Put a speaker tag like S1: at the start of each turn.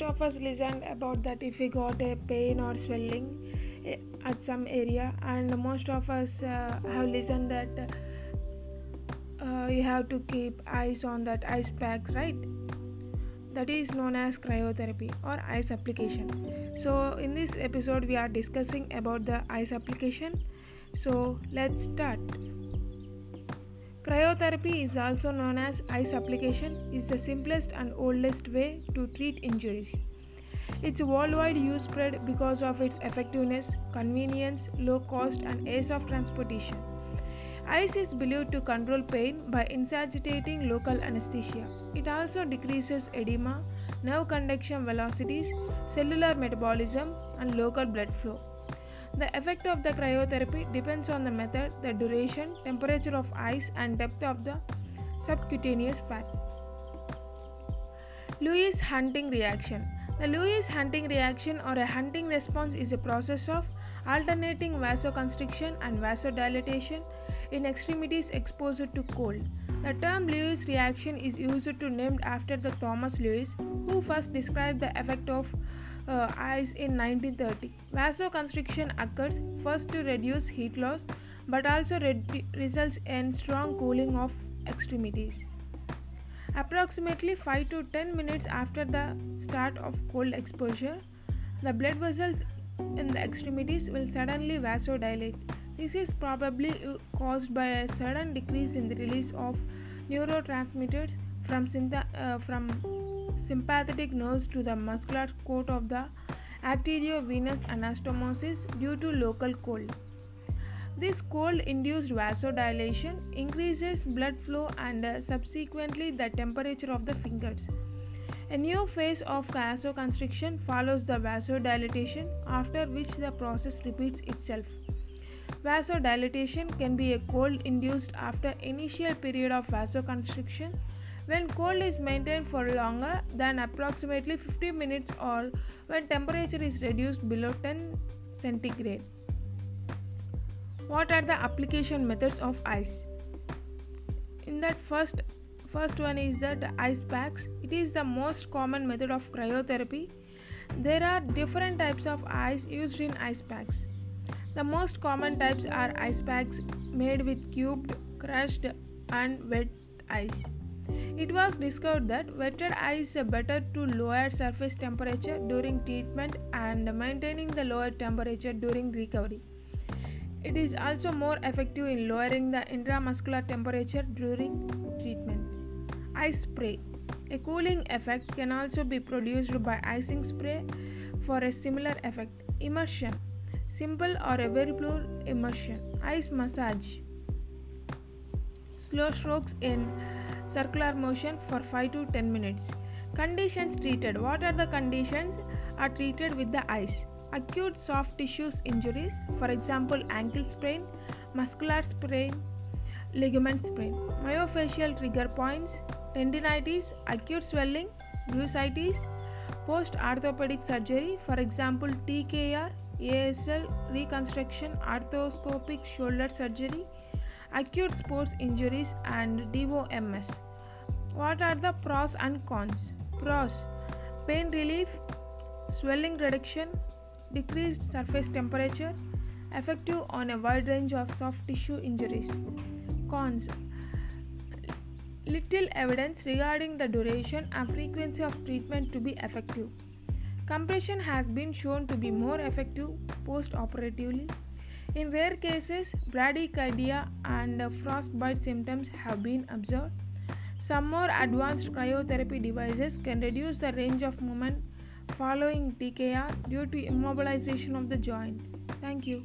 S1: most of us listened about that if we got a pain or swelling eh, at some area and most of us uh, have listened that uh, you have to keep ice on that ice pack right? That is known as cryotherapy or ice application. So in this episode we are discussing about the ice application. So let's start Cryotherapy is also known as ice application is the simplest and oldest way to treat injuries. Its worldwide use spread because of its effectiveness, convenience, low cost and ease of transportation. Ice is believed to control pain by incapacitating local anesthesia. It also decreases edema, nerve conduction velocities, cellular metabolism and local blood flow. The effect of the cryotherapy depends on the method, the duration, temperature of ice, and depth of the subcutaneous pack. Lewis Hunting reaction. The Lewis Hunting reaction or a Hunting response is a process of alternating vasoconstriction and vasodilatation in extremities exposed to cold. The term Lewis reaction is used to named after the Thomas Lewis who first described the effect of uh, ice in 1930. Vasoconstriction occurs first to reduce heat loss but also results in strong cooling of extremities. Approximately 5 to 10 minutes after the start of cold exposure, the blood vessels in the extremities will suddenly vasodilate. This is probably uh, caused by a sudden decrease in the release of neurotransmitters from, uh, from sympathetic nerves to the muscular coat of the arteriovenous anastomosis due to local cold. This cold induced vasodilation increases blood flow and uh, subsequently the temperature of the fingers. A new phase of vasoconstriction follows the vasodilatation, after which the process repeats itself. Vasodilatation can be a cold induced after initial period of vasoconstriction when cold is maintained for longer than approximately 50 minutes or when temperature is reduced below 10 centigrade. What are the application methods of ice? In that first first one is that ice packs. It is the most common method of cryotherapy. There are different types of ice used in ice packs. The most common types are ice packs made with cubed, crushed, and wet ice. It was discovered that wetted ice is better to lower surface temperature during treatment and maintaining the lower temperature during recovery. It is also more effective in lowering the intramuscular temperature during treatment. Ice spray. A cooling effect can also be produced by icing spray for a similar effect. Immersion. Simple or a very immersion. Ice massage. Slow strokes in circular motion for 5 to 10 minutes. Conditions treated. What are the conditions are treated with the ice? Acute soft tissues injuries, for example, ankle sprain, muscular sprain, ligament sprain. Myofascial trigger points, tendinitis, acute swelling, bursitis, post orthopedic surgery, for example, TKR, ACL, reconstruction, arthroscopic shoulder surgery, acute sports injuries, and DOMS. What are the pros and cons? Pros pain relief, swelling reduction, decreased surface temperature, effective on a wide range of soft tissue injuries. Cons little evidence regarding the duration and frequency of treatment to be effective. Compression has been shown to be more effective post operatively in rare cases, bradycardia and frostbite symptoms have been observed. Some more advanced cryotherapy devices can reduce the range of movement following TKR due to immobilization of the joint. Thank you.